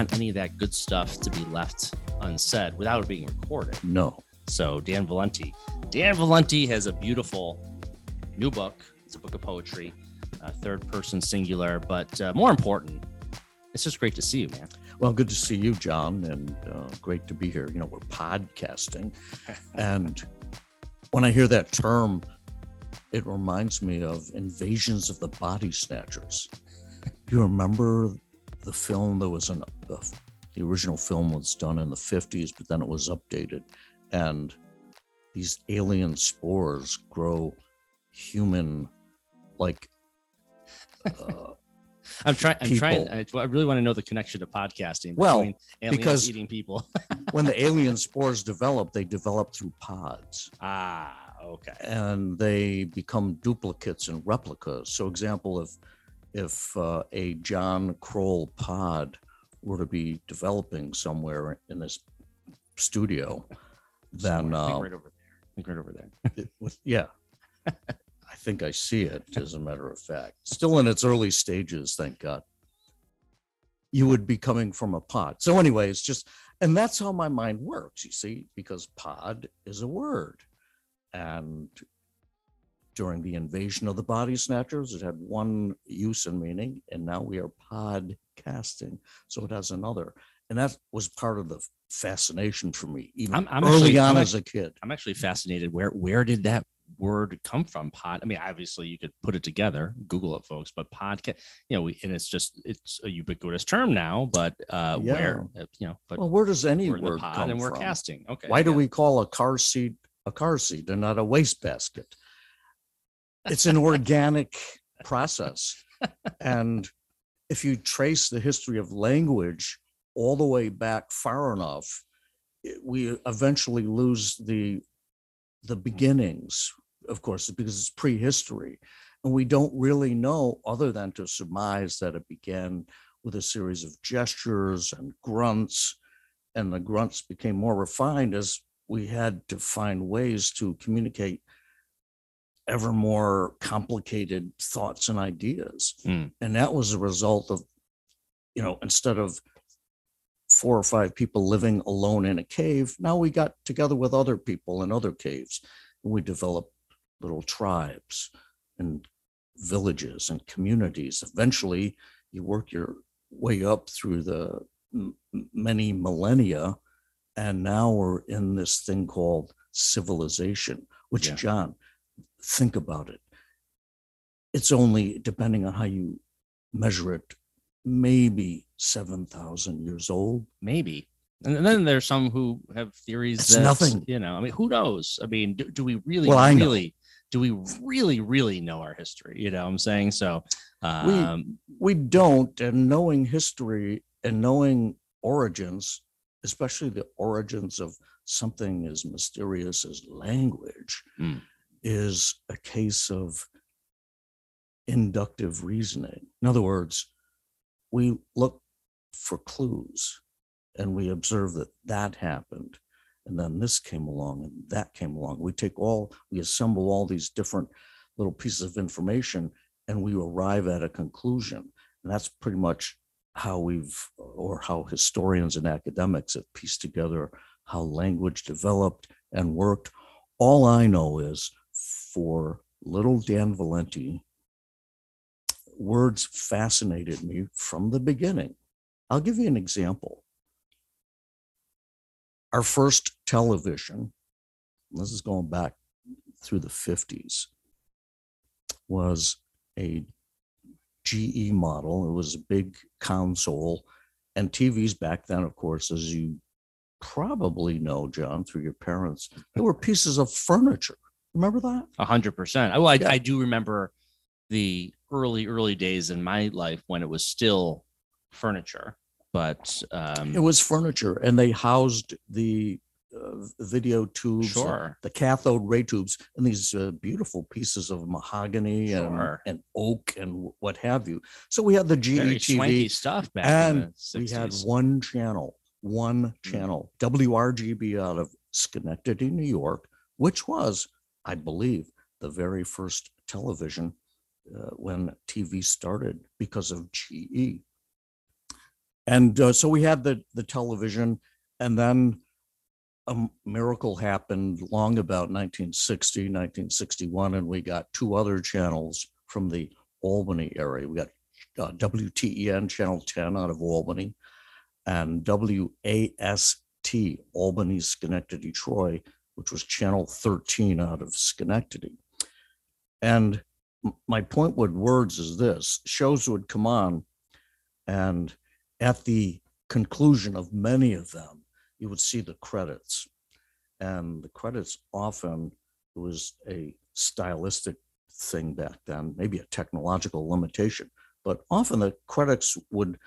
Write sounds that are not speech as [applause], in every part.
want any of that good stuff to be left unsaid without it being recorded. No. So Dan Valenti, Dan Valenti has a beautiful new book. It's a book of poetry, uh, third person singular, but uh, more important, it's just great to see you, man. Well, good to see you, John, and uh, great to be here. You know, we're podcasting, [laughs] and when I hear that term, it reminds me of Invasions of the Body Snatchers. You remember the film? There was an the, the original film was done in the '50s, but then it was updated, and these alien spores grow human like [laughs] uh, I'm trying. I'm trying. I, I really want to know the connection to podcasting. Well, because- eating people. [laughs] when the alien spores develop, they develop through pods. ah, okay. and they become duplicates and replicas. So, example, if if uh, a John Krol pod were to be developing somewhere in this studio, then Somewhere. I think uh, right over there. I think right over there. [laughs] it was, yeah, I think I see it. As a matter of fact, still in its early stages, thank God. You would be coming from a pod. So, anyway, it's just, and that's how my mind works. You see, because pod is a word, and during the invasion of the body snatchers, it had one use and meaning, and now we are podcasting, so it has another, and that was part of the fascination for me, even I'm- I'm early actually- on I'm as a kid. I'm actually fascinated. Where where did that word come from? Pod. I mean, obviously you could put it together. Google it, folks. But podcast, you know, we, and it's just it's a ubiquitous term now. But uh, where uh, you know, but Well, where does any word pod come and we're from? casting. Okay. Why do we call a car seat a car seat and not a wastebasket? It's an organic [laughs] process. And if you trace the history of language all the way back far enough, we eventually lose the the beginnings, of course, because it's prehistory. And we don't really know other than to surmise that it began with a series of gestures and grunts and the grunts became more refined as we had to find ways to communicate ever more complicated thoughts and ideas. Mm. And that was a result of, you know, instead of four or five people living alone in a cave, now we got together with other people in other caves. And we developed little tribes and villages and communities. Eventually, you work your way up through the m- many millennia and now we're in this thing called civilization which Yeah. john think about it it's only depending on how you measure it maybe 7000 years old maybe? And then there's some who have theories It's that nothing. You know, I mean, who knows? I mean, do, do we really, Well, I know. really, do we really, really know our history? You know, what I'm saying so. Um, we don't and knowing history and knowing origins especially the origins of something as mysterious as language Mm. Is a case of inductive reasoning in other words we look for clues and we observe that that happened and then this came along and that came along we take all we assemble all these different little pieces of information and we arrive at a conclusion. And that's pretty much how we've, or how historians and academics have pieced together how language developed and worked. All I know is for little Dan Valenti, words fascinated me from the beginning. I'll give you an example. Our first television, this is going back through the 50s, was a GE model. It was a big console. And TVs back then, of course, as you probably know, John, through your parents, they were pieces of furniture. Remember that? A hundred percent. Well, I, Yeah. I do remember the early, early days in my life when it was still furniture, but um, It was furniture, and they housed the uh, video tubes, and Sure. the cathode ray tubes, and these uh, beautiful pieces of mahogany and, Sure. and oak and what have you. So we had the GE TV, stuff back in and we had one channel, one Mm. channel, WRGB out of Schenectady, New York, which was, I believe, the very first television uh, when TV started because of GE. And uh, so we had the the television, and then a miracle happened long about 1960, 1961, and we got two other channels from the Albany area. We got uh, WTEN Channel 10 out of Albany and WAST Albany, Schenectady, Troy, which was Channel 13 out of Schenectady. And my point with words is this shows would come on, and at the conclusion of many of them, you would see the credits. And the credits often was a stylistic thing back then, maybe a technological limitation, but often the credits would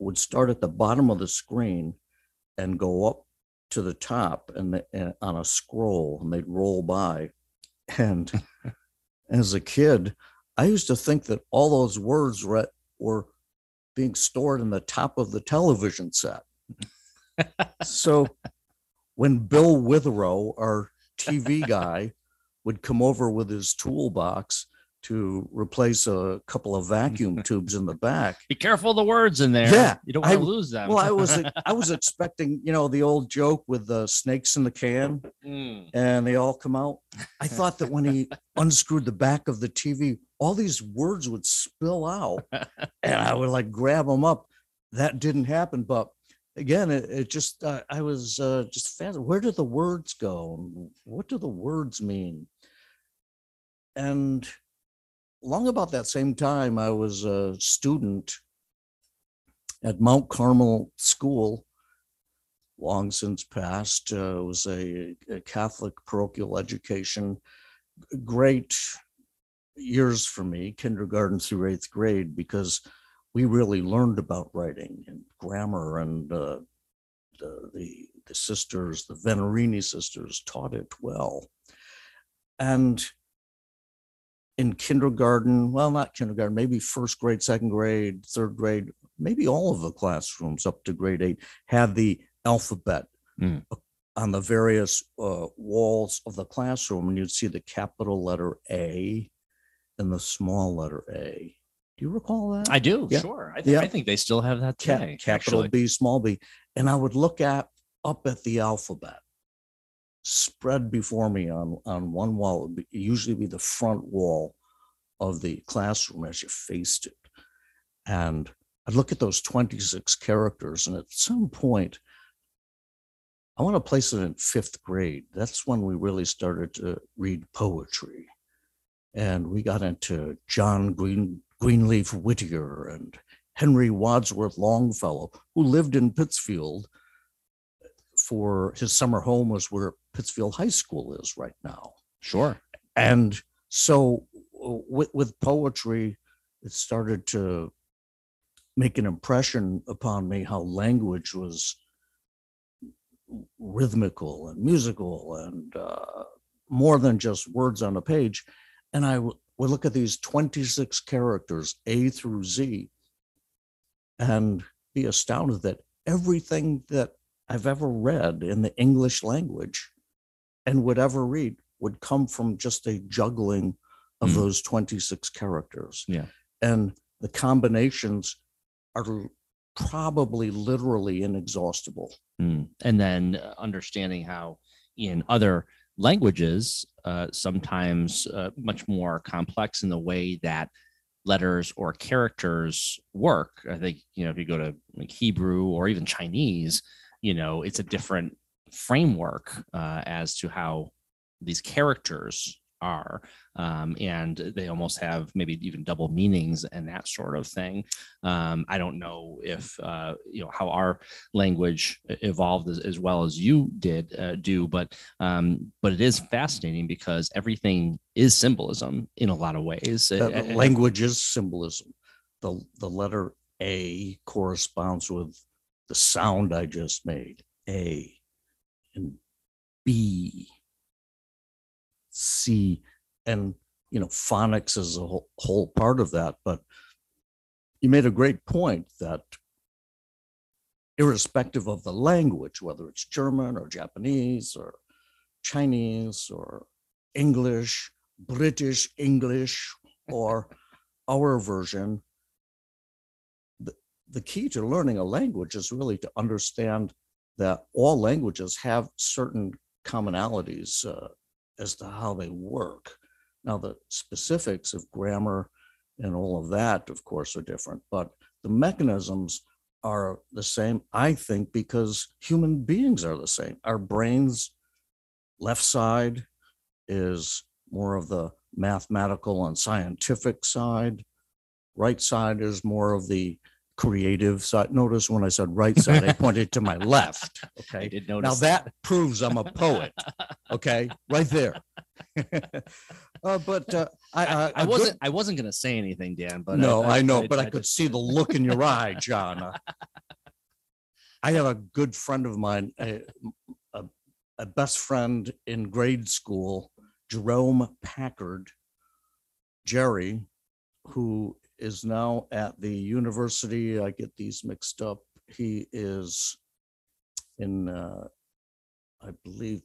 would start at the bottom of the screen and go up to the top and, the, and on a scroll and they'd roll by. And [laughs] as a kid, I used to think that all those words were, were being stored in the top of the television set. so when Bill Witherow, our TV guy, would come over with his toolbox to replace a couple of vacuum [laughs] tubes in the back, Be careful of the words in there. Yeah, You don't I want to lose them. well, I was [laughs] I was expecting, you know, the old joke with the snakes in the can Mm. and they all come out. I [laughs] thought that when he unscrewed the back of the TV, all these words would spill out and I would like grab them up. That didn't happen, but again, it, it just uh, I was uh, just fascinated. Where do the words go? What do the words mean? And long about that same time, I was a student at Mount Carmel School, long since passed. Uh, it was a, a Catholic parochial education. Great years for me, kindergarten through eighth grade, because we really learned about writing and grammar and uh, the, the the sisters, the Venerini sisters, taught it well. And in kindergarten, well, not kindergarten, maybe first grade, second grade, third grade, maybe all of the classrooms up to grade eight had the alphabet Mm. on the various uh, walls of the classroom, and you'd see the capital letter A and the small letter A. Do you recall that? I do, Yeah. sure. I, th- Yeah. I think they still have that Cap- capital actually. B, small b, and I would look at up at the alphabet spread before me on on one wall. Usually be the front wall of the classroom as you faced it, and I'd look at those twenty six characters, and at some point, I want to place it in fifth grade. That's when we really started to read poetry, and we got into John Green Greenleaf Whittier and Henry Wadsworth Longfellow, who lived in Pittsfield for his summer home was where Pittsfield High School is right now. Sure. And so uh, with, with poetry, it started to make an impression upon me how language was rhythmical and musical and uh, more than just words on a page. And I w- would look at these 26 characters, A through Z, and be astounded that everything that I've ever read in the English language and would ever read would come from just a juggling of Mm. those 26 characters. Yeah. And the combinations are probably literally inexhaustible. Mm. And then uh, understanding how in other languages, uh, sometimes uh, much more complex in the way that letters or characters work. I think, you know, if you go to like Hebrew or even Chinese, you know, it's a different framework uh, as to how these characters are. Um, and they almost have maybe even double meanings and that sort of thing. Um, I don't know if, uh, you know, how our language evolved as, as well as you did uh, do, but um, but it is fascinating because everything is symbolism in a lot of ways. Uh, language is symbolism. The, the letter A corresponds with the sound I just made, A, and B, C, and you know, phonics is a whole, whole part of that. But you made a great point that irrespective of the language, whether it's German or Japanese or Chinese or English, British English, or [laughs] our version, the, the key to learning a language is really to understand that all languages have certain commonalities uh, as to how they work. Now, the specifics of grammar and all of that, of course, are different, but the mechanisms are the same, I think, because human beings are the same. Our brains, left side is more of the mathematical and scientific side. Right side is more of the creative side. Notice when I said right side, I pointed to my [laughs] left. Okay. I did Now notice. that proves I'm a poet. [laughs] Okay, right there. [laughs] uh, but uh, I, I, I, wasn't. I wasn't going to say anything, Dan. But no, I, know, I- but I, I could just- see the look in your eye, John. Uh, I have a good friend of mine, a, a, a best friend in grade school, Jerome Packard, Jerry, who is now at the university. I get these mixed up. He is in, uh, I believe,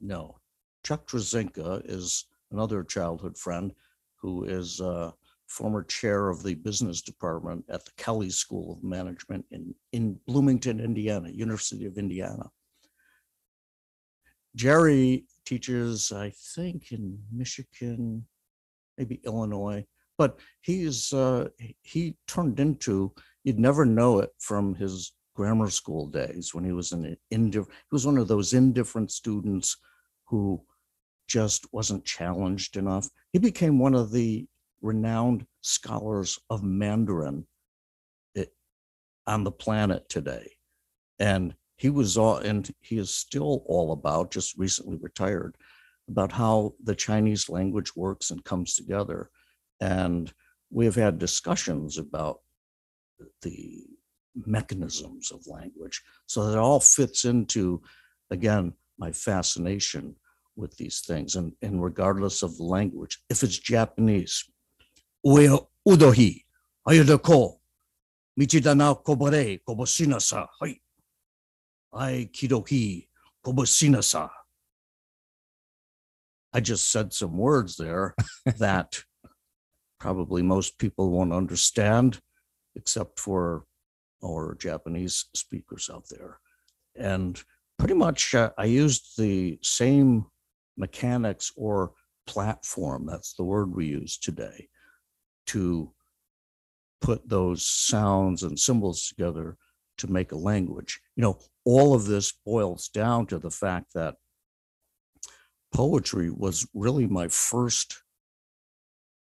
no, Chuck Trzynka is another childhood friend who is uh, former chair of the business department at the Kelley School of Management in, in Bloomington, Indiana, University of Indiana. Jerry teaches, I think, in Michigan, maybe Illinois, but he's uh, he- turned into you'd never know it from his grammar school days when he was an indifferent. He was one of those indifferent students who just wasn't challenged enough. He became one of the renowned scholars of Mandarin on the planet today. And he was all, and he is still all about, just recently retired, about how the Chinese language works and comes together. And we have had discussions about the mechanisms of language. So that all fits into, again, my fascination with these things. And, and regardless of language, if it's Japanese, ue udohi, ayudako, michidana kobore, kobosinasa, hai. Ai kidohi, kobosinasa. I just said some words there [laughs] that probably most people won't understand, except for our Japanese speakers out there. And pretty much uh, I used the same mechanics or platform, that's the word we use today, to put those sounds and symbols together to make a language. You know, all of this boils down to the fact that poetry was really my first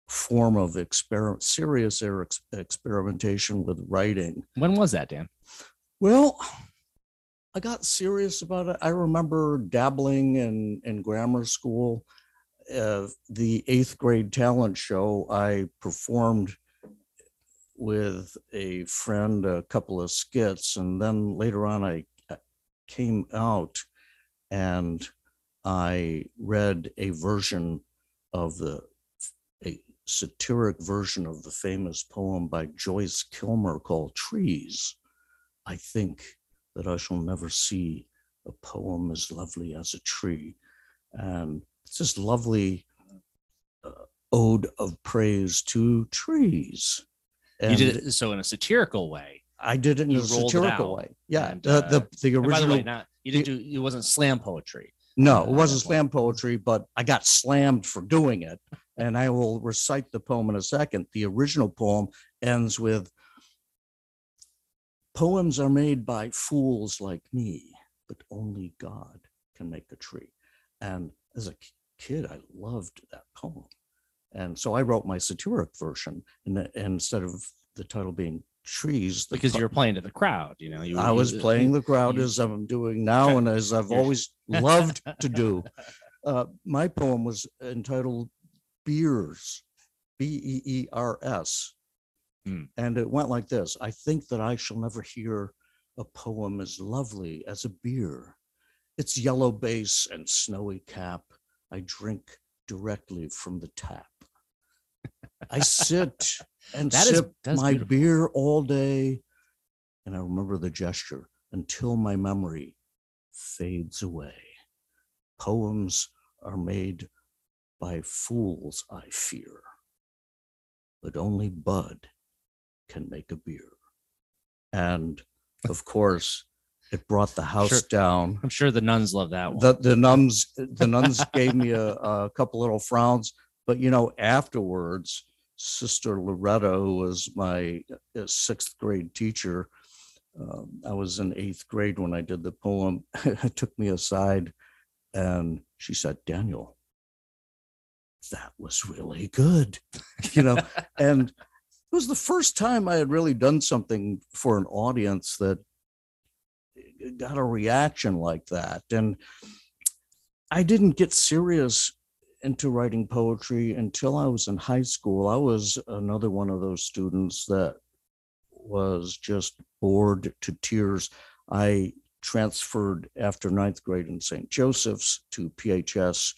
form of experiment, serious er- ex- experimentation with writing. When was that, Dan? Well, I got serious about it. I remember dabbling in, in grammar school. Uh, the eighth grade talent show, I performed with a friend, a couple of skits, and then later on, I came out and I read a version of the satiric version of the famous poem by Joyce Kilmer called Trees. I think that I shall never see a poem as lovely as a tree. And it's this lovely uh, ode of praise to trees. you did it so in a satirical way. I did it in you a satirical way. Yeah, and, the, uh, the, the And by the original. way, not you didn't do it wasn't slam poetry. No, Uh, it wasn't slam poetry, but I got slammed for doing it. And I will recite the poem in a second. The original poem ends with Poems are made by fools like me, but only God can make a tree. And as a kid, I loved that poem. And so I wrote my satiric version and, instead of the title being trees. Because po- you were playing to the crowd, you know. You, I was you- playing the crowd you- as I'm doing now [laughs] and as I've always [laughs] loved to do. Uh, my poem was entitled Beers, B E E R S. Hmm. And it went like this I think that I shall never hear a poem as lovely as a beer. Its yellow base and snowy cap, I drink directly from the tap. I sit and [laughs] That is- sip that's my beautiful. beer all day, and I remember the gesture until my memory fades away. Poems are made by fools, I fear, but only Bud can make a beer. And of course, it brought the house Sure. down. I'm sure the nuns love that one. The, the nuns, the [laughs] nuns gave me a, a couple little frowns, but you know, afterwards, Sister Loretta, who was my uh, sixth grade teacher, um, I was in eighth grade when I did the poem, [laughs] took me aside and she said, Daniel, that was really good, [laughs] you know, and it was the first time I had really done something for an audience that got a reaction like that. And I didn't get serious into writing poetry until I was in high school. I was another one of those students that was just bored to tears. I transferred after ninth grade in St. Joseph's to PHS.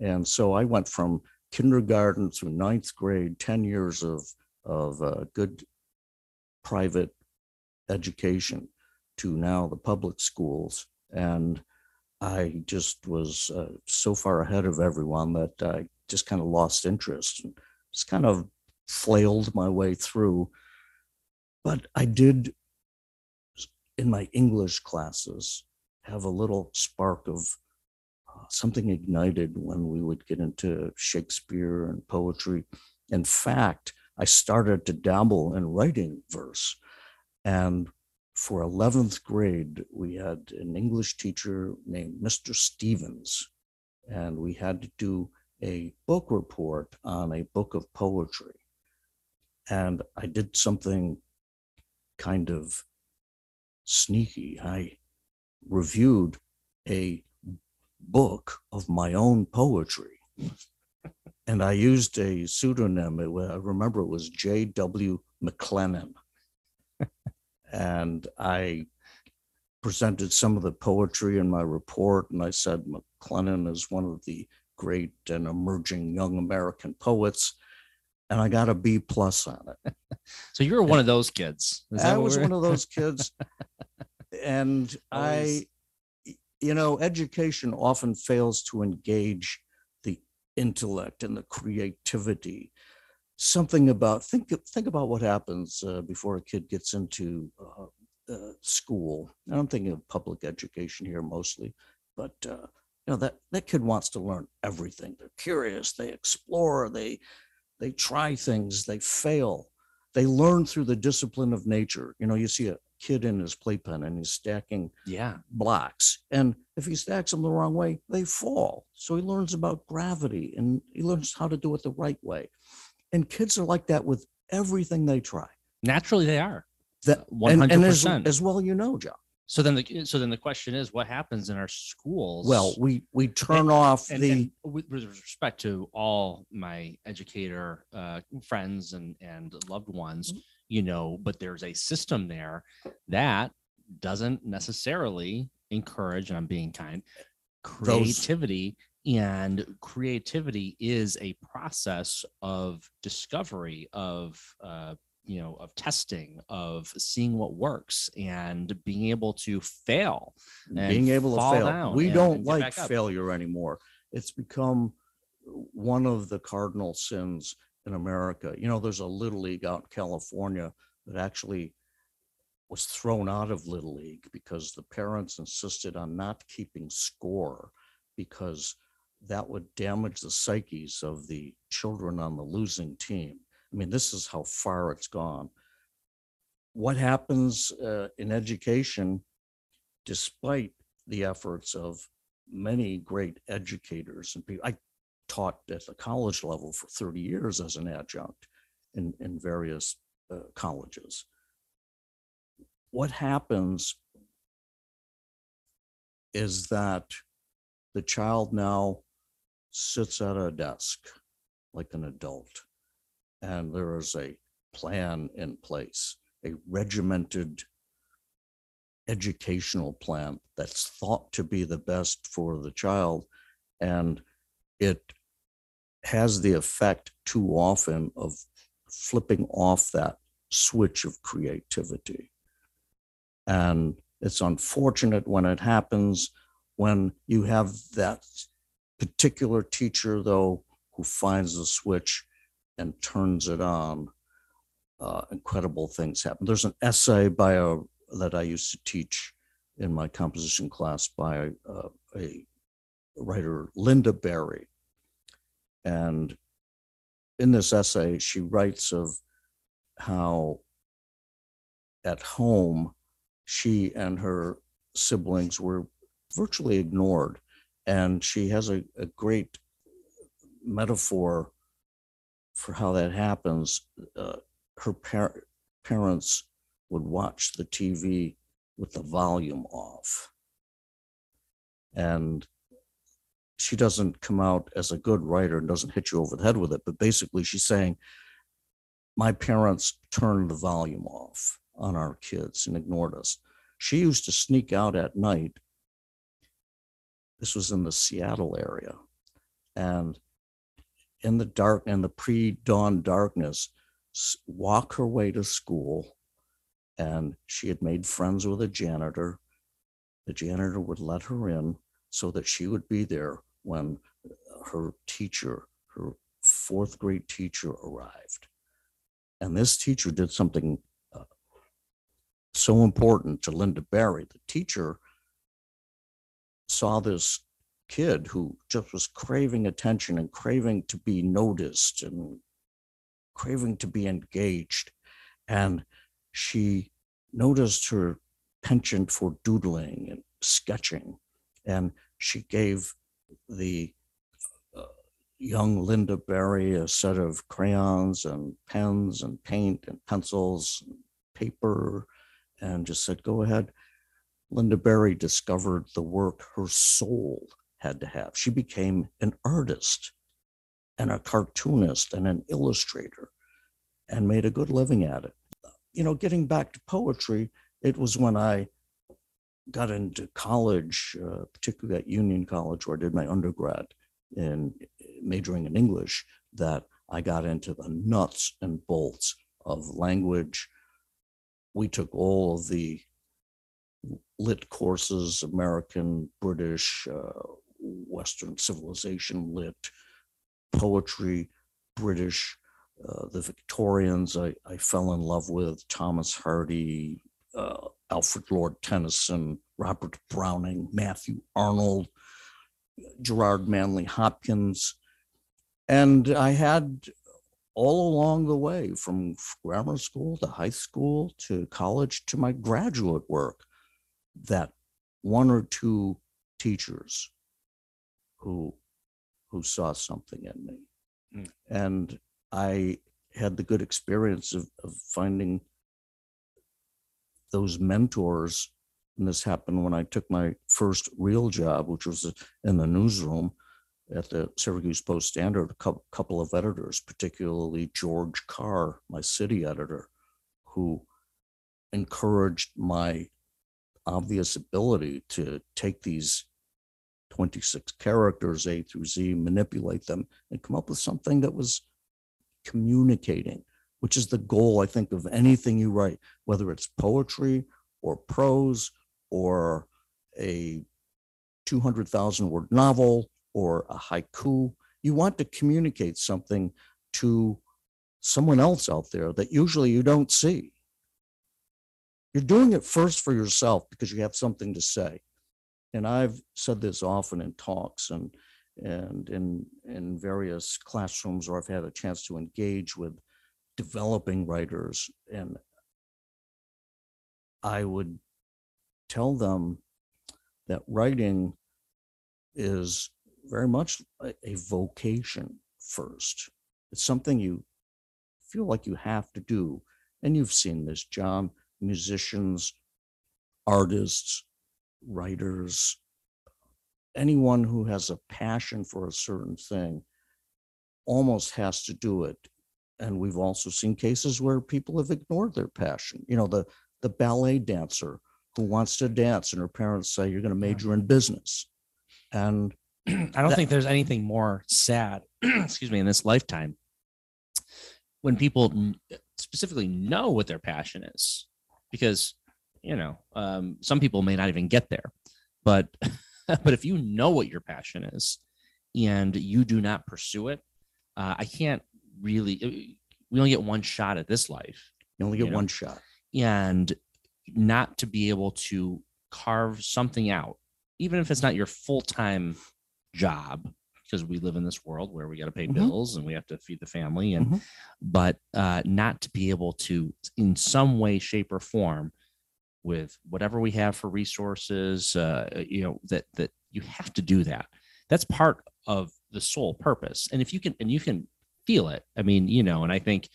And so I went from kindergarten through ninth grade, 10 years of, of uh, good private education to now the public schools. And I just was uh, so far ahead of everyone that I just kind of lost interest and just kind of flailed my way through. But I did, in my English classes, have a little spark of something ignited when we would get into Shakespeare and poetry. In fact, I started to dabble in writing verse. And for 11th grade, we had an English teacher named Mr. Stevens, and we had to do a book report on a book of poetry. And I did something kind of sneaky. I reviewed a book of my own poetry. And I used a pseudonym. It I remember it was J.W. McLennan. And I presented some of the poetry in my report, and I said McLennan is one of the great and emerging young American poets. And I got a B plus on it. so you were one of [laughs] those kids. I was one of those [laughs] kids. And I, Always. y- you know, education often fails to engage the intellect and the creativity. Something about, think, think about what happens uh, before a kid gets into uh, uh, school. And I'm thinking of public education here mostly, but uh, you know, that, that kid wants to learn everything. They're curious, they explore, they, they try things, they fail they learn through the discipline of nature. You know, you see a kid in his playpen and he's stacking Yeah. blocks. And if he stacks them the wrong way, they fall. So he learns about gravity and he learns how to do it the right way. And kids are like that with everything they try. Naturally, they are. That One and, hundred and as, as well, you know, John. So then the so then the question is, what happens in our schools? Well, we we turn off and, the and with, with respect to all my educator uh, friends and and loved ones, Mm-hmm. You know, but there's a system there that doesn't necessarily encourage, and I'm being kind, creativity. And creativity is a process of discovery, of uh, you know, of testing, of seeing what works, and being able to fail. and being able to fail. We don't like failure anymore. It's become one of the cardinal sins in America. You know, there's a little league out in California that actually was thrown out of little league because the parents insisted on not keeping score because that would damage the psyches of the children on the losing team. I mean, this is how far it's gone. What happens uh, in education despite the efforts of many great educators and people. I taught at the college level for 30 years as an adjunct in, in various uh, colleges. What happens is that the child now sits at a desk like an adult, and there is a plan in place, a regimented educational plan that's thought to be the best for the child and it has the effect too often of flipping off that switch of creativity and it's unfortunate when it happens when you have that particular teacher though who finds the switch and turns it on uh, incredible things happen. There's an essay by a that I used to teach in my composition class by uh, a writer, Lynda Barry. And in this essay, she writes of how at home she and her siblings were virtually ignored. And she has a, a great metaphor for how that happens. Uh, her par- parents would watch the TV with the volume off. And she doesn't come out as a good writer and doesn't hit you over the head with it, but basically she's saying, My parents turned the volume off on our kids and ignored us. She used to sneak out at night. This was in the Seattle area. And in the dark and the pre dawn darkness, walk her way to school. And she had made friends with a janitor. The janitor would let her in so that she would be there when her teacher, her fourth grade teacher, arrived. And this teacher did something uh, so important to Lynda Barry. The teacher saw this kid who just was craving attention and craving to be noticed and craving to be engaged. And she noticed her penchant for doodling and sketching. And she gave the uh, young Lynda Barry a set of crayons and pens and paint and pencils, and paper, and just said, Go ahead. Lynda Barry discovered the work her soul had to have. She became an artist and a cartoonist and an illustrator and made a good living at it. You know, getting back to poetry, it was when I got into college, uh, particularly at Union College, where I did my undergrad in majoring in English, that I got into the nuts and bolts of language. We took all of the lit courses, American, British, uh, Western civilization lit, poetry, British, uh, the Victorians. I, I fell in love with Thomas Hardy, uh, Alfred Lord Tennyson, Robert Browning, Matthew Arnold, Gerard Manley Hopkins. And I had all along the way from grammar school to high school to college to my graduate work that one or two teachers who who saw something in me. Mm. And I had the good experience of, of finding those mentors. And this happened when I took my first real job, which was in the newsroom at the Syracuse Post Standard. A couple of editors, particularly George Carr, my city editor, who encouraged my obvious ability to take these 26 characters A through Z, manipulate them, and come up with something that was communicating, which is the goal, I think, of anything you write, whether it's poetry or prose or a 200,000 word novel or a haiku. You want to communicate something to someone else out there that usually you don't see. You're doing it first for yourself because you have something to say and I've said this often in talks and and in in various classrooms where I've had a chance to engage with developing writers and I would tell them that writing is very much a, vocation first. It's something you feel like you have to do. And you've seen this, John, musicians, artists, writers, anyone who has a passion for a certain thing almost has to do it. And we've also seen cases where people have ignored their passion. You know, the the ballet dancer who wants to dance and her parents say you're going to major in business. And [clears throat] I don't that, think there's anything more sad, [clears throat] excuse me, in this lifetime when people specifically know what their passion is because you know, um, some people may not even get there, but [laughs] but if you know what your passion is and you do not pursue it, uh, I can't really. Uh, we only get one shot at this life You only get You know, one shot. and not to be able to carve something out, even if it's not your full time job, because we live in this world where we got to pay Mhm. bills and we have to feed the family, and Mhm. but uh, not to be able to, in some way, shape, or form, with whatever we have for resources, uh, you know that that you have to do that. That's part of the sole purpose, and if you can, and you can feel it. I mean, you know, and I think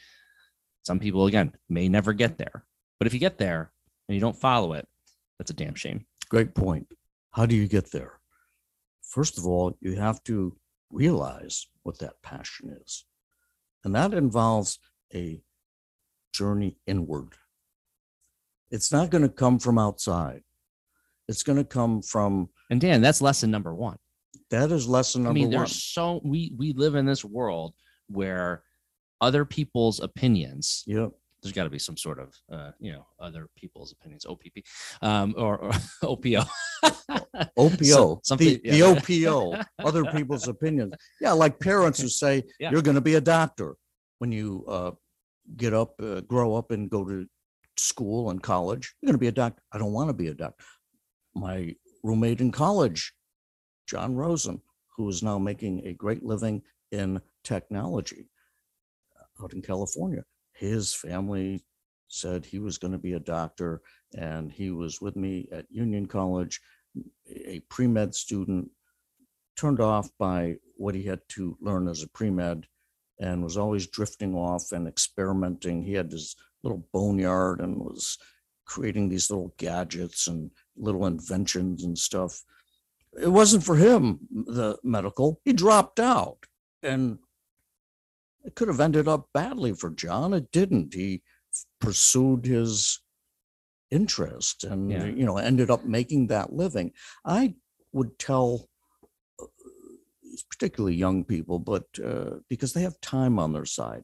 some people again may never get there but if you get there and you don't follow it, that's a damn shame. Great point. How do you get there? First of all, you have to realize what that passion is. And that involves a journey inward. It's not going to come from outside. It's going to come from And Dan, that's lesson number one. that is lesson number I mean, one. there's so we we live in this world where other people's opinions. Yep. There's got to be some sort of uh, you know other people's opinions, OPP, um, or, or [laughs] OPO. OPO, something- the, the. OPO, other [laughs] people's opinions. Yeah, like parents who say Yeah. you're going to be a doctor when you uh, get up, uh, grow up, and go to school and college. You're going to be a doctor. I don't want to be a doctor. My roommate in college, John Rosen, who is now making a great living in technology uh, out in California. His family said he was going to be a doctor, and he was with me at Union College, a pre med student, turned off by what he had to learn as a pre med, and was always drifting off and experimenting. He had this little boneyard and was creating these little gadgets and little inventions and stuff. It wasn't for him, the medical. He dropped out. And it could have ended up badly for John. It didn't. He pursued his interest and Yeah. you know ended up making that living. I would tell uh, particularly young people, but uh, because they have time on their side,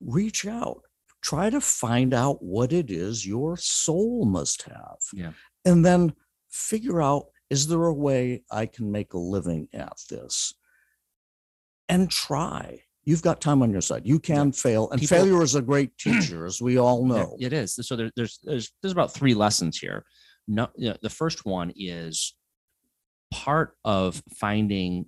reach out, try to find out what it is your soul must have. Yeah. And then figure out is there a way I can make a living at this? And try. You've got time on your side. You can fail, and People- failure is a great [clears throat] teacher, as we all Yeah, know. it is. So there, there's there's there's about three lessons here. No, you know, the first one is part of finding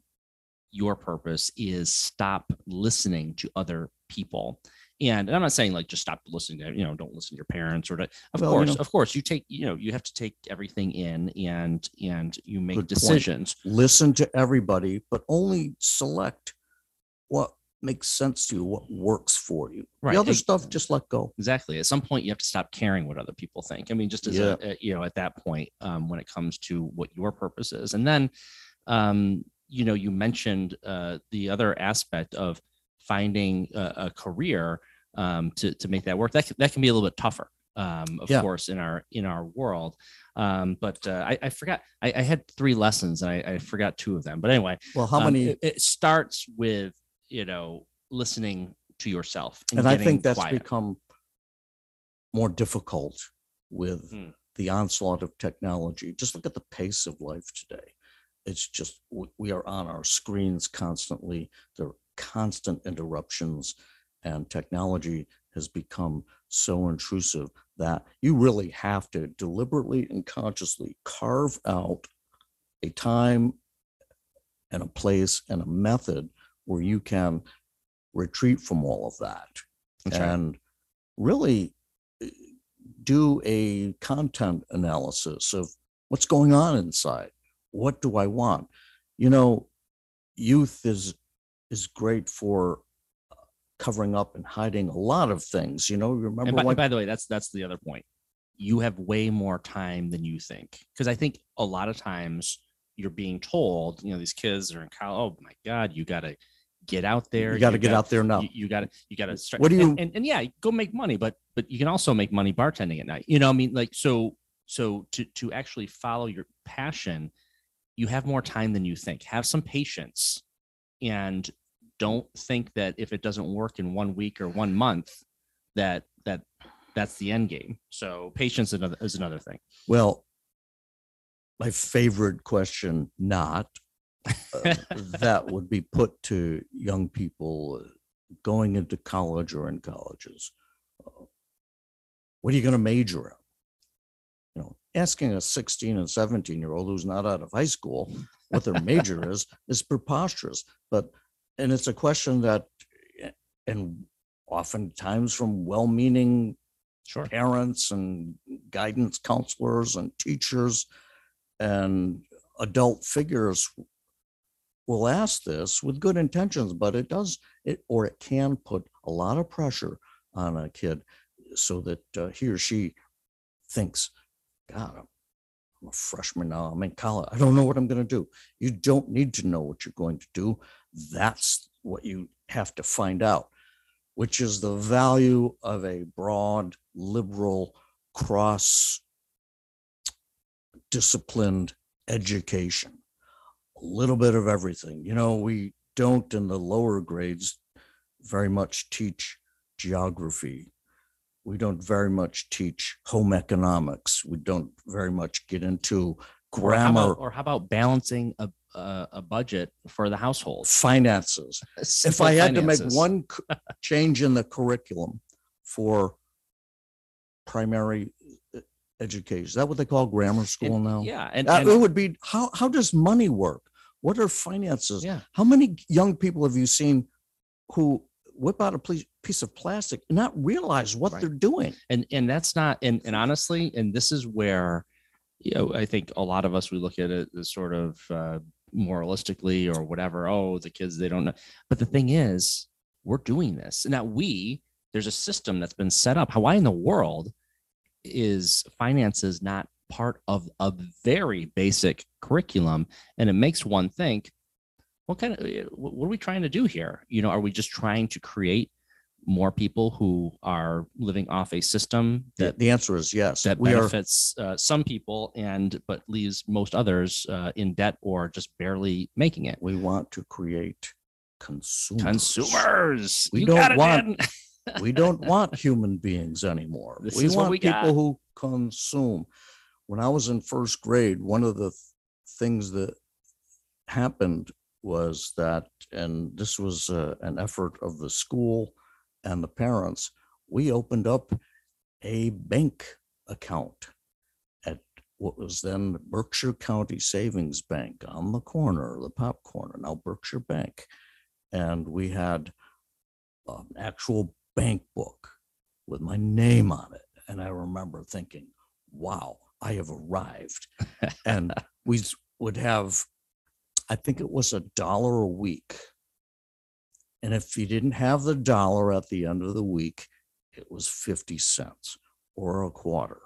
your purpose is stop listening to other people. And I'm not saying like just stop listening to you know don't listen to your parents or to, of Well, you course know- of course you take you know you have to take everything in and and you make Good point. decisions Listen to everybody, but only select what makes sense to you, what works for you. Right, The other stuff, just let go. exactly at some point you have to stop caring what other people think i mean just as a, a- you know at that point um, when it comes to what your purpose is and then um, you know you mentioned uh, the other aspect of finding a, a career um, to, to make that work that, that can be a little bit tougher um, of Yeah. course in our in our world um, but uh, I, I forgot I, I had three lessons and I, I forgot two of them but anyway Well, how um, many? it, it starts with you know listening to yourself and I think that's quiet. become more difficult with Hmm. the onslaught of technology. Just look at the pace of life today. It's just we are on our screens constantly. There are constant interruptions, and technology has become so intrusive that you really have to deliberately and consciously carve out a time and a place and a method where you can retreat from all of that That's right. and really uh, do a content analysis of what's going on inside. What do i want? You know youth is is great for uh, covering up and hiding a lot of things you know remember and by, when by the way that's that's the other point. You have way more time than you think because i think a lot of times you're being told you know these kids are in college oh my god you got to get out there you got to get got- out there now. you, got to you got to start What do and- you- and, and, yeah go make money but but you can also make money bartending at night. You know i mean like so so to to actually follow your passion you have more time than you think. Have some patience and don't think that if it doesn't work in one week or one month that that that's the end game. So patience is another, is another thing. Well my favorite question not uh, that would be put to young people going into college or in colleges. uh, What are you going to major in? You know, asking a 16 and 17 year old who's not out of high school what their major is [laughs] is preposterous. But and it's a question that, and oftentimes from well-meaning Sure. parents and guidance counselors and teachers and adult figures will ask this with good intentions, but it does it or it can put a lot of pressure on a kid so that uh, he or she thinks, God, I'm I'm a freshman now. I'm in college. I don't know what I'm going to do. You don't need to know what you're going to do. That's what you have to find out, which is the value of a broad, liberal, cross disciplined education. A little bit of everything. You know, we don't in the lower grades very much teach geography. We don't very much teach home economics. We don't very much get into Or how about- grammar, Or how about balancing a, a, a budget for the household? finances. [laughs] If I had to make one [laughs] change in the curriculum for primary uh, education, is that what they call grammar school And- now? Yeah, and, Uh, and- It would be, how, how does money work? What are finances? yeah, How many young people have you seen who whip out a piece of plastic and not realize what Right. they're doing? and and that's not and and honestly and this is where you know i think a lot of us we look at it as sort of uh moralistically or whatever oh the kids they don't know but the thing is we're doing this and now we there's a system that's been set up how why in the world is finances not part of a very basic curriculum and it makes one think what kind of eh, what are we trying to do here you know are we just trying to create more people who are living off a system The, that the answer is yes. that We are, benefits uh, some people and but leaves most others uh, in debt or just barely making it. we want to create consumers. Consumers, We you don't want- [laughs] We don't [laughs] want human beings anymore. This We want we people got. who consume. When I was in first grade, one of the th- things that happened was that, and this was uh, an effort of the school and the parents, we opened up a bank account at what was then Berkshire County Savings Bank on the corner, the pop corner, now Berkshire Bank. And we had an actual bank book with my name on it. And I remember thinking, wow, I have arrived. [laughs] and we would have, I think it was a dollar a week. And if you didn't have the dollar at the end of the week, it was 50 cents or a quarter.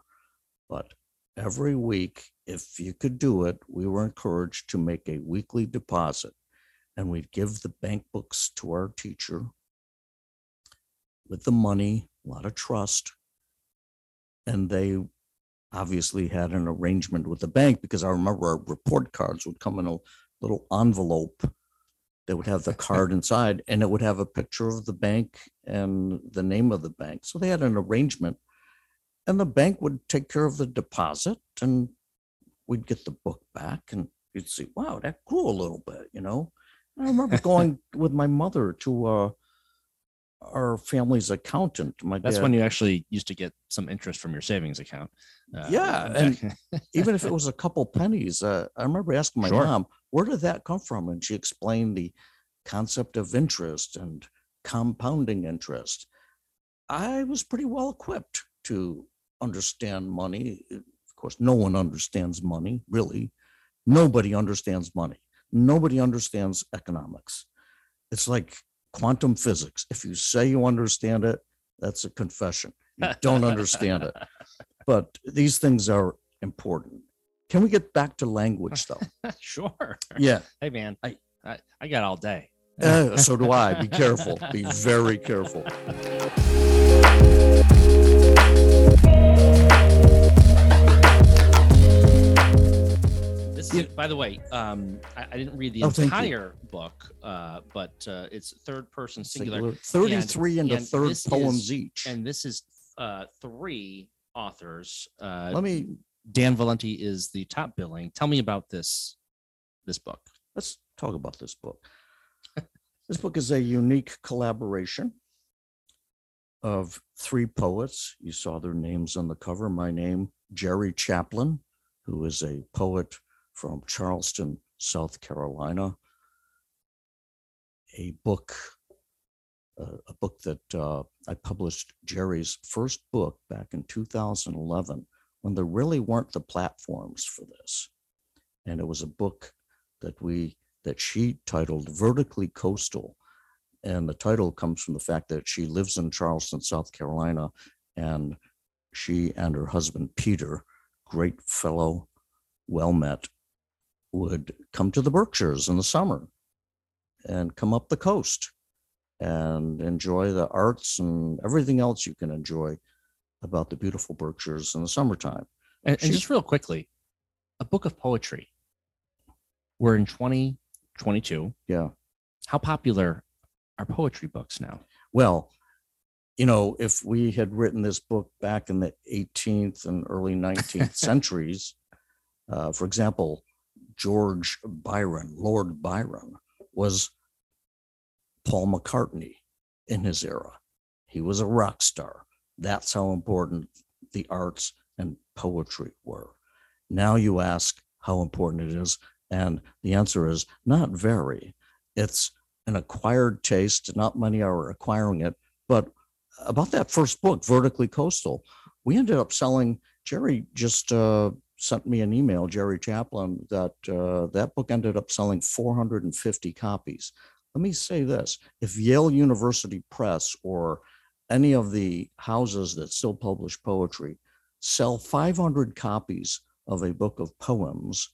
But every week, if you could do it, we were encouraged to make a weekly deposit. And we'd give the bank books to our teacher with the money, a lot of trust. And they obviously had an arrangement with the bank because I remember our report cards would come in a little envelope that would have the card inside and it would have a picture of the bank and the name of the bank. So they had an arrangement. And the bank would take care of the deposit and we'd get the book back and you'd see, wow, that grew a little bit, you know? I remember [laughs] going with my mother to uh, our family's accountant. My That's dad, when you actually used to get some interest from your savings account. Uh, Yeah, [laughs] and- even if it was a couple pennies, uh, I remember asking my Sure. mom, where did that come from? And she explained the concept of interest and compounding interest. I was pretty well equipped to understand money. Of course, no one understands money, really. Nobody understands money. Nobody understands economics. It's like quantum physics. If you say you understand it, that's a confession. You don't understand it [laughs] but these things are important. Can we get back to language though? [laughs] sure. Yeah, Hey man, I- I, I got all day. uh, [laughs] so do I. Be careful. Be very careful. By the way, um, I, I didn't read the Oh, entire book, uh, but uh, it's third person singular, Singular. 33 into and third this poems is- each. and this is uh, three authors. Uh, Let me, Dan Valenti is the top billing. Tell me about this this book. let's talk about this book. [laughs] This book is a unique collaboration of three poets. You saw their names on the cover. My name, Jerri Chaplin, who is a poet from Charleston, South Carolina. A book, uh, a book that uh, I published Jerri's first book back in 2011 when there really weren't the platforms for this. And it was a book that we that she titled Vertically Coastal. And the title comes from the fact that she lives in Charleston, South Carolina, and she and her husband Peter, great fellow, well met, would come to the Berkshires in the summer and come up the coast and enjoy the arts and everything else you can enjoy about the beautiful Berkshires in the summertime. And, and just real quickly, a book of poetry. We're in 2022. Yeah. How popular are poetry books now? Well, you know, if we had written this book back in the 18th and early 19th [laughs] centuries, uh, for example, George Byron, Lord Byron, was Paul McCartney in his era. He was a rock star. That's how important the arts and poetry were. Now you ask how important it is, and the answer is not very. It's an acquired taste. Not many are acquiring it. But about that first book, Vertically Coastal, we ended up selling. Jerri just uh, sent me an email, Jerri Chaplin, that uh, that book ended up selling 450 copies. Let me say this if Yale University Press or any of the houses that still publish poetry sell 500 copies of a book of poems,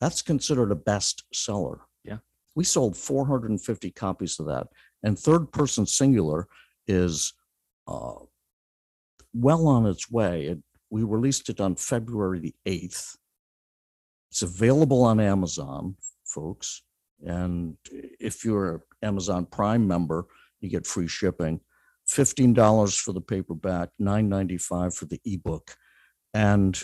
that's considered a bestseller. Yeah. We sold 450 copies of that. And third person singular is uh, well on its way. It, we released it on February the 8th. It's available on Amazon, folks. And if you're an Amazon Prime member, you get free shipping. $15 for the paperback, $9.95 for the ebook. And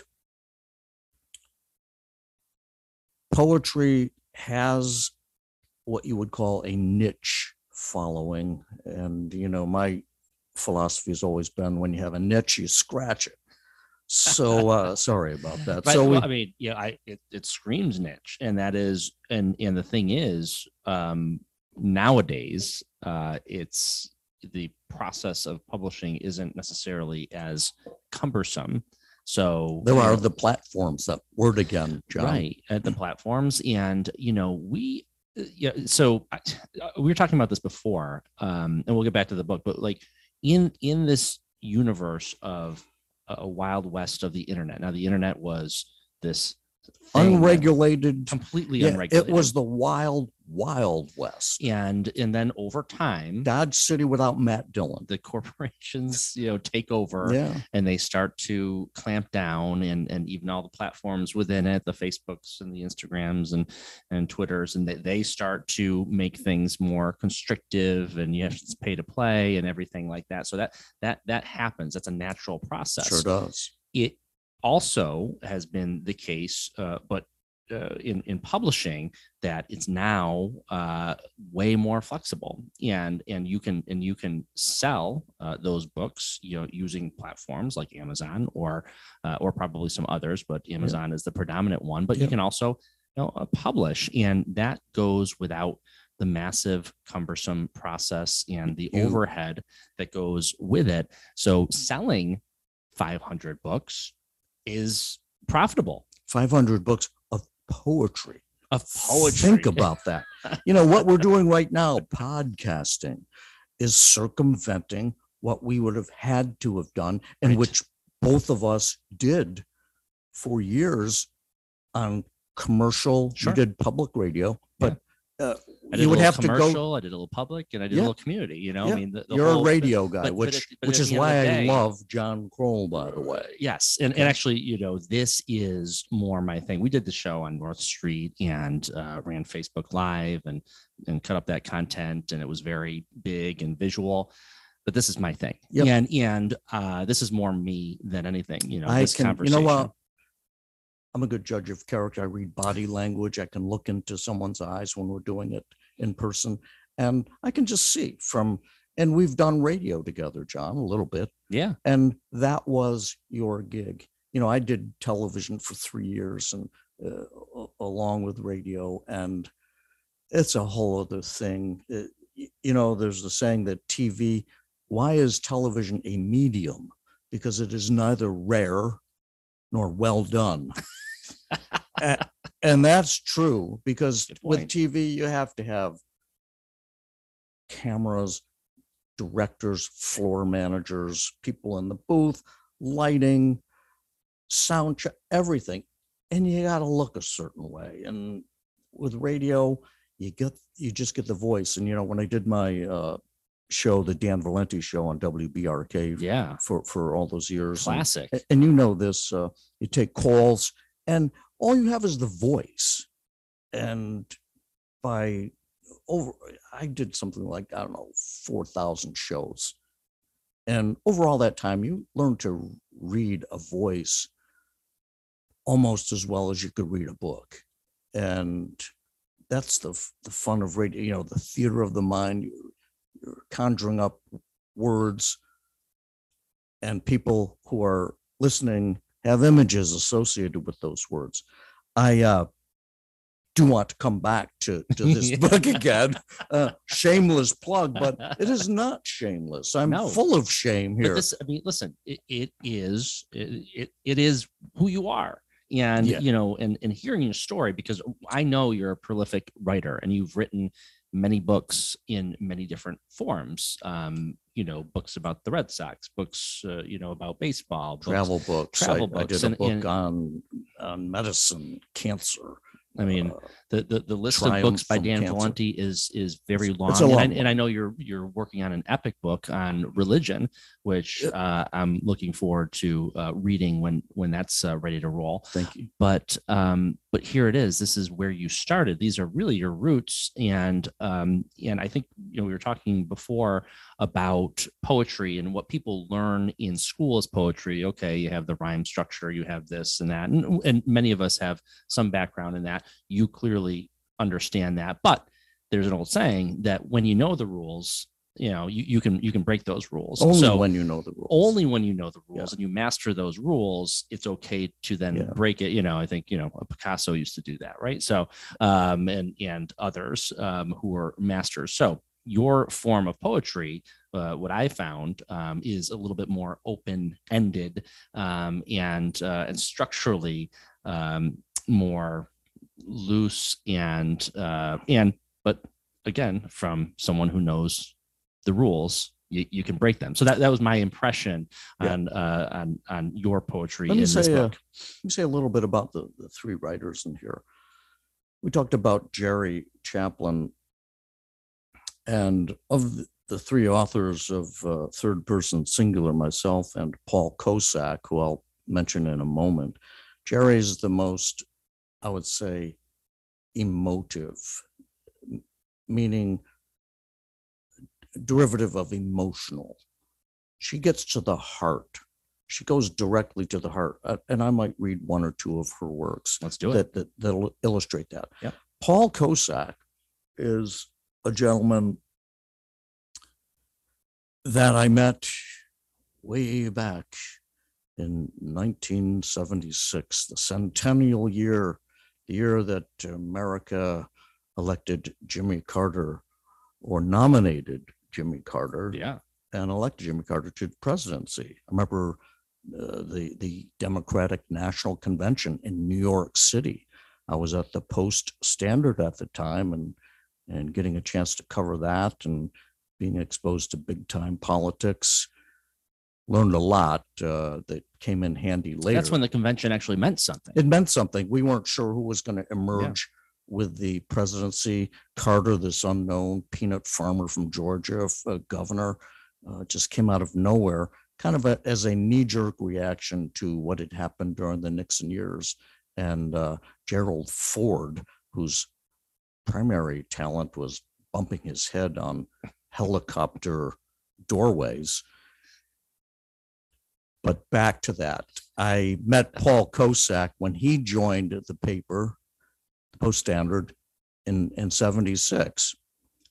poetry has what you would call a niche following. And, you know, my philosophy has always been when you have a niche, you scratch it. So uh, sorry about that. But, so we, well, I mean, yeah, I it, it screams niche, and that is, and and the thing is, um, nowadays, uh, it's the process of publishing isn't necessarily as cumbersome. So there are the platforms that word again, John. right at the platforms, and you know we. uh, Yeah, so I- uh, we were talking about this before, um, and we'll get back to the book. But like in in this universe of a wild west of the internet. Now, the internet was this Unregulated. completely Yeah, unregulated. it was the wild, wild west. and and then over time, Dodge City without Matt Dillon. the corporations you know take over Yeah. and they start to clamp down and and even all the platforms within it the facebooks and the instagrams and and twitters and they, they start to make things more constrictive and you have to pay to play and everything like that so that that that happens that's a natural process Sure does. it also has been the case, uh, but uh, in in publishing that it's now uh, way more flexible, and and you can and you can sell uh, those books, you know, using platforms like Amazon or uh, or probably some others, but Amazon is the predominant one. But you can also you know uh, publish, and that goes without the massive cumbersome process and the You- overhead that goes with it. So selling 500 books is profitable. 500 books poetry. of poetry. Think about that. You know, what we're doing right now, [laughs] podcasting, is circumventing what we would have had to have done, and Right. which both of us did for years on commercial. Sure. We did public radio, uh, I did you a would little have to commercial, go. I did a little public, and I did Yeah. a little community. You know, Yeah. I mean, the, the You're whole- a radio guy, but- but which at- which is the end of why the I love John Krol, by the way. Yes, and, and actually, you know, this is more my thing. We did the show on North Street and uh, ran Facebook Live and and cut up that content, and it was very big and visual. But this is my thing, Yep. and and uh, this is more me than anything. You know, I this can, you know what? I'm a good judge of character. I read body language. I can look into someone's eyes when we're doing it. in person. And I can just see from, and we've done radio together, John, a little bit. Yeah. And that was your gig. You know, I did television for three years and uh, along with radio, and it's a whole other thing. Uh, y- you know, there's the saying that TV, why is television a medium? Because it is neither rare nor well done. [laughs] And that's true because with. TV, you have to have cameras, directors, floor managers, people in the booth, lighting, sound check, everything. And you got to look a certain way. And with radio, you get you just get the voice. And you know, when I did my uh, show, the Dan Valenti show on WBRK Yeah. for for all those years, and- Classic. a- and you know this uh, you take calls and all you have is the voice and by over i did something like i don't know 4000 shows and over all that time you learn to read a voice almost as well as you could read a book and that's the the fun of radio you know the theater of the mind you're conjuring up words and people who are listening have images associated with those words. I uh, do want to come back to, to this [laughs] Yeah. book again. Uh, shameless plug, but it is not shameless. I'm No. full of shame But here. this, I mean, listen, it, it is, it, it, it is who you are. And, Yeah. you know, and, and hearing your story, because I know you're a prolific writer and you've written many books in many different forms. Um, you know, books about the Red Sox, books, uh, you know, about baseball, books- travel books. I- travel I, books did a and- book and- on on medicine, cancer. I mean, uh, the the, the list of books by Dan Cancer. Valenti is is very long, a and, I, and I know you're you're working on an epic book on religion, which uh, I'm looking forward to uh, reading when when that's uh, ready to roll. thank you. But um, but here it is. This is where you started. These are really your roots, and um, and I think you know we were talking before about poetry and what people learn in school is poetry. Okay, you have the rhyme structure, you have this and that, and, and many of us have some background in that. You clearly understand that, but there's an old saying that when you know the rules, you know you, you can you can break those rules. Only so when you know the rules. only when you know the Yeah. rules and you master those rules it's okay to then Yeah. break it you know i think you know picasso used to do that right so um and and others um who are masters so your form of poetry uh, what i found um, is a little bit more open ended um, and uh, and structurally um, more loose and uh, and but again from someone who knows the rules you, you can break them so that, that was my impression Yeah. on uh on on your poetry Let in me this say, uh, book let me say a little bit about the, the three writers in here. We talked about Jerri Chaplin, and of the, the three authors of uh, Third Person Singular, myself and Paul Kocak, who I'll mention in a moment, Jerri's the most, I would say, emotive, meaning derivative of emotional. She gets to the heart she goes directly to the heart uh, and i might read one or two of her works let's do it that, that that'll illustrate that Yep. paul kocak is a gentleman that i met way back in 1976 the centennial year the year that America elected Jimmy Carter or nominated Jimmy Carter Yeah. and elected Jimmy Carter to the presidency. I remember uh, the the Democratic National Convention in New York City. I was at the Post Standard at the time and and getting a chance to cover that and being exposed to big time politics. Learned a lot uh, that came in handy later. That's when the convention actually meant something. it meant something. We weren't sure who was going to emerge with the presidency. Carter, this unknown peanut farmer from Georgia, uh, governor, uh, just came out of nowhere, kind of a, as a knee jerk reaction to what had happened during the Nixon years. And uh, Gerald Ford, whose primary talent was bumping his head on helicopter doorways. But back to that, I met Paul Kocak when he joined the paper, Post Standard, in in '76.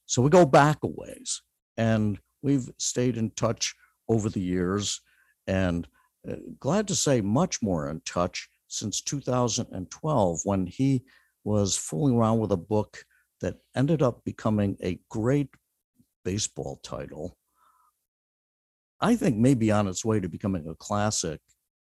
So we go back a ways and we've stayed in touch over the years and uh, glad to say much more in touch since 2012 when he was fooling around with a book that ended up becoming a great baseball title. I think maybe on its way to becoming a classic.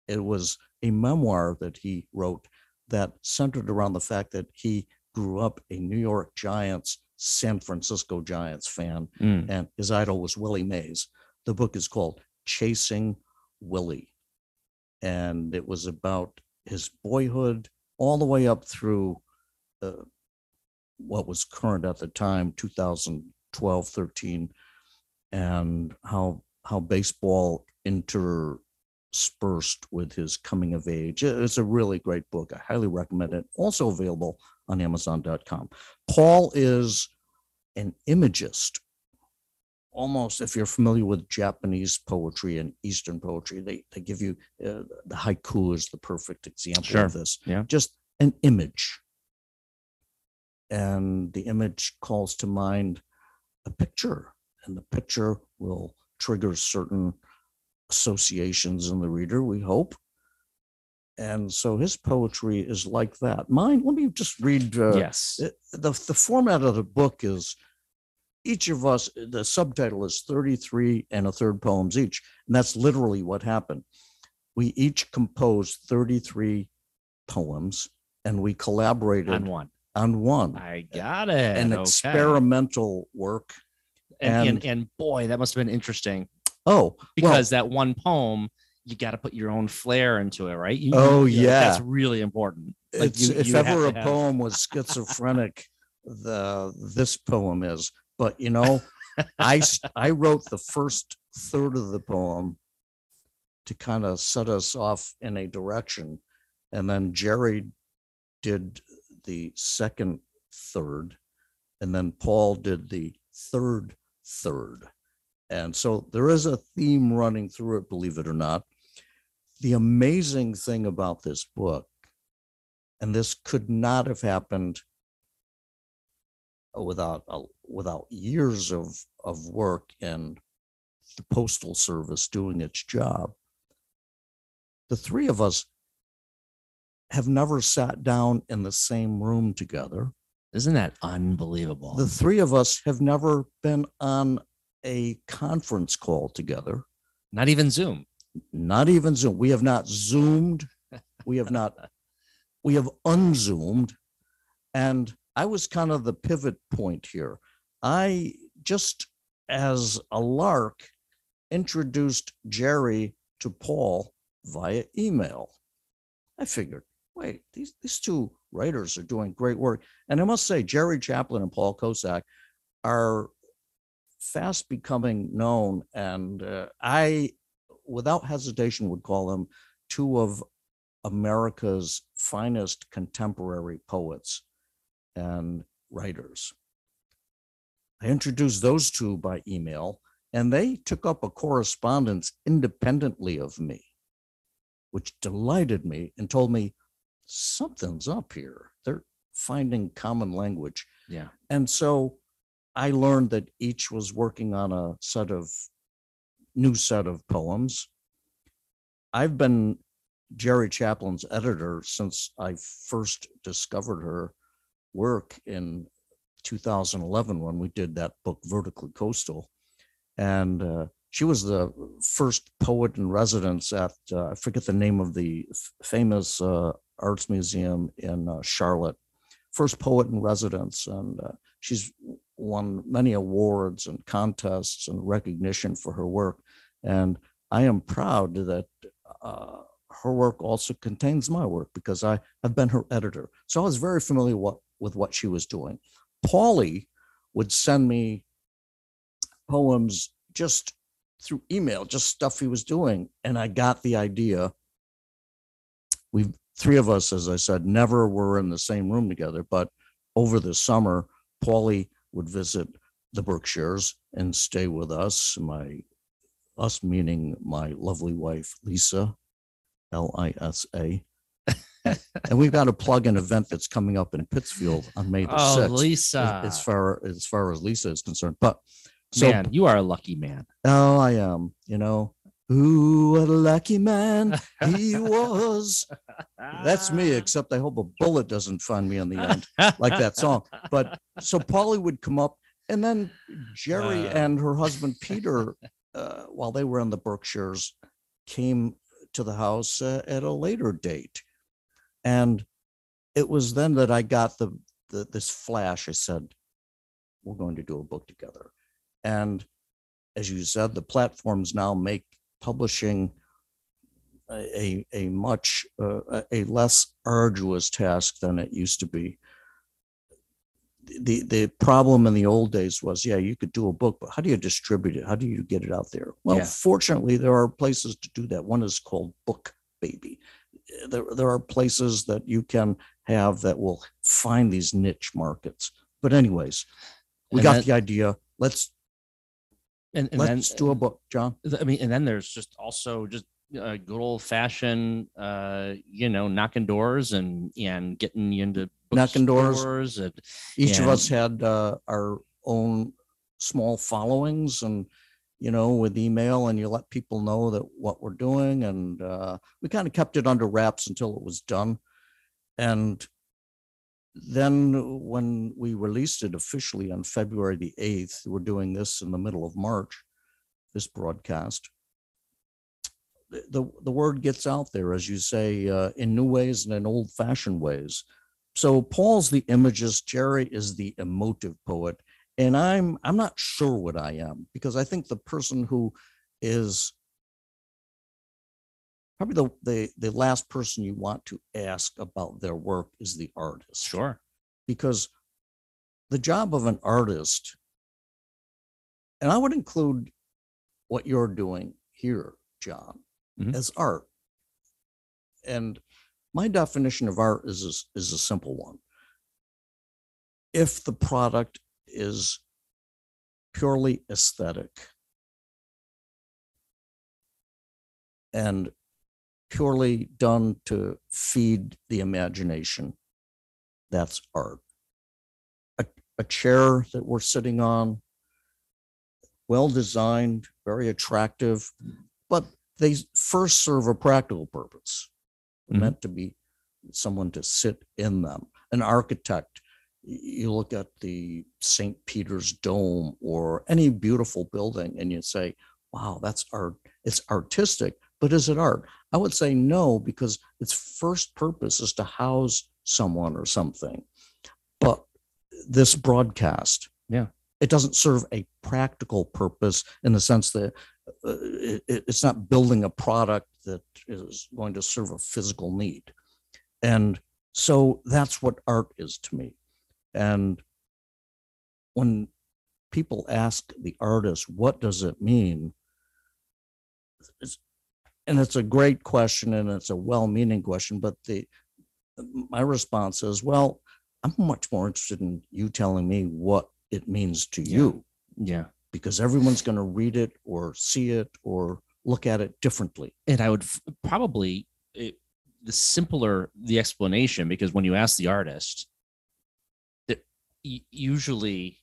It was a memoir that he wrote that centered around the fact that he grew up a New York Giants, San Francisco Giants fan, Mm. and his idol was Willie Mays. The book is called Chasing Willie. And it was about his boyhood all the way up through uh, what was current at the time, 2012, 13, and how how baseball interspersed with his coming of age. It's a really great book. I highly recommend it. Also available on Amazon.com. Paul is an imagist. Almost, if you're familiar with Japanese poetry and Eastern poetry, they, they give you uh, the haiku is the perfect example Sure, of this. yeah. Just an image. And the image calls to mind a picture, and the picture will trigger certain associations in the reader, we hope. And so his poetry is like that. Mine, let me just read uh, yes. the, the format of the book is each of us, the subtitle is 33 and a third poems each. And that's literally what happened. We each composed 33 poems and we collaborated on one. on one, I got it. an okay. experimental work. And, and and- and boy, that must have been interesting Oh, well, because that one poem, you got to put your own flair into it, right? You, Oh, you know, that's really important. Like, you- if ever a have- poem was schizophrenic, [laughs] the this poem is. But you know, I [laughs] I wrote the first third of the poem to kind of set us off in a direction, and then Jerri did the second third, and then Paul did the third third, and so there is a theme running through it, believe it or not. The amazing thing about this book and this could not have happened without without years of of work and the postal service doing its job the three of us have never sat down in the same room together Isn't that unbelievable? the three of us have never been on a conference call together Not even Zoom. not even Zoom. We have not Zoomed. We have not, [laughs] we have unzoomed. And I was kind of the pivot point here. I just as a lark introduced Jerri to Paul via email. I figured, wait, these, these two writers are doing great work. And I must say, Jerri Chaplin and Paul Kocak are fast becoming known. And uh, I without hesitation would call them two of America's finest contemporary poets and writers. I introduced those two by email, and they took up a correspondence independently of me, which delighted me and told me something's up here. They're finding common language. Yeah. And so I learned that each was working on a set of new set of poems. I've been Jerri Chaplin's editor since I first discovered her work in 2011 when we did that book, Vertically Coastal. And uh, she was the first poet in residence at, uh, I forget the name of the f- famous uh, arts museum in uh, Charlotte. First poet in residence. And uh, she's won many awards and contests and recognition for her work. And I am proud that uh, her work also contains my work because I have been her editor. So I was very familiar what, with what she was doing. Paulie would send me poems just through email, just stuff he was doing. And I got the idea. We three of us, as I said, never were in the same room together, but over the summer, Paulie would visit the Berkshires and stay with us. My us meaning my lovely wife Lisa, L I S A, [laughs] and we've got to plug an event that's coming up in Pittsfield on May the oh, 6th. Lisa. As, as far as far as Lisa is concerned, but so man, you are a lucky man. oh, I am. You know, ooh, what a lucky man [laughs] he was. That's me, except I hope a bullet doesn't find me on the end like that song. But so Polly would come up, and then Jerri Uh. and her husband Peter, uh, while they were in the Berkshires, came to the house uh, at a later date, and it was then that I got the, the this flash. I said, "We're going to do a book together," and as you said, the platforms now make publishing a a, much uh, a- less arduous task than it used to be. The the problem in the old days was, yeah, you could do a book, but how do you distribute it? How do you get it out there? Well, Yeah. fortunately, there are places to do that. One is called Book Baby. There there are places that you can have that will find these niche markets. But anyways, we And got then- the idea. Let's And, and then let's do a book, John. I mean, and then there's just also just a good old fashioned, uh, you know, knocking doors and and getting you into Knocking doors. And, each of us had uh, our own small followings and you know with email and you let people know that what we're doing and uh, we kind of kept it under wraps until it was done and then when we released it officially on february the 8th we're doing this in the middle of march this broadcast the, the, word gets out there as you say uh, in new ways and in old fashioned ways. So Paul's the imagist, Jerri is the emotive poet, and I'm I'm not sure what I am because I think the person who is probably the the, the last person you want to ask about their work is the artist sure. because the job of an artist, and I would include what you're doing here, John, Mhm. as art. And my definition of art is a, is a simple one. If the product is purely aesthetic and purely done to feed the imagination, that's art. A, a chair that we're sitting on, well designed, very attractive, but they first serve a practical purpose. Mhm. meant to be someone to sit in them. An architect, you look at the St. Peter's Dome or any beautiful building and you say, wow, that's art. It's artistic, but is it art? I would say no, because its first purpose is to house someone or something. But this broadcast, Yeah. it doesn't serve a practical purpose in the sense that uh, it, it- it's not building a product that is going to serve a physical need. And so that's what art is to me. And when people ask the artist, what does it mean? It's, and it's a great question and it's a well-meaning question, but the my response is, well, I'm much more interested in you telling me what it means to Yeah. you Yeah. because everyone's going to read it or see it or look at it differently. and I would f- probably it, the simpler the explanation because when you ask the artist, that usually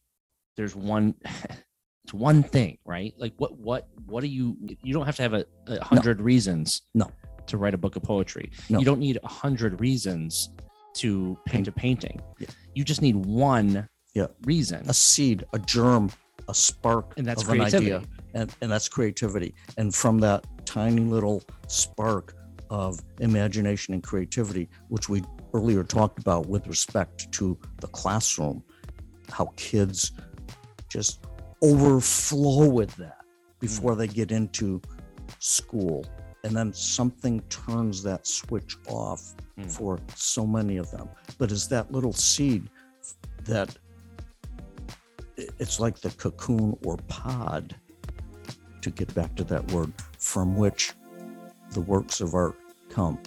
there's one [laughs] it's one thing, right? Like what what what do you you don't have to have a, a hundred reasons No. to write a book of poetry. No. You don't need a hundred reasons to paint a painting. Yeah. You just need one Yeah. reason. A seed, a germ, a spark And that's of an creativity. idea, and, and that's creativity. And from that tiny little spark of imagination and creativity, which we earlier talked about with respect to the classroom, how kids just overflow with that before they get into school. And then something turns that switch off Mm. for so many of them. But it's that little seed that it's like the cocoon or pod, to get back to that word, from which the works of art come.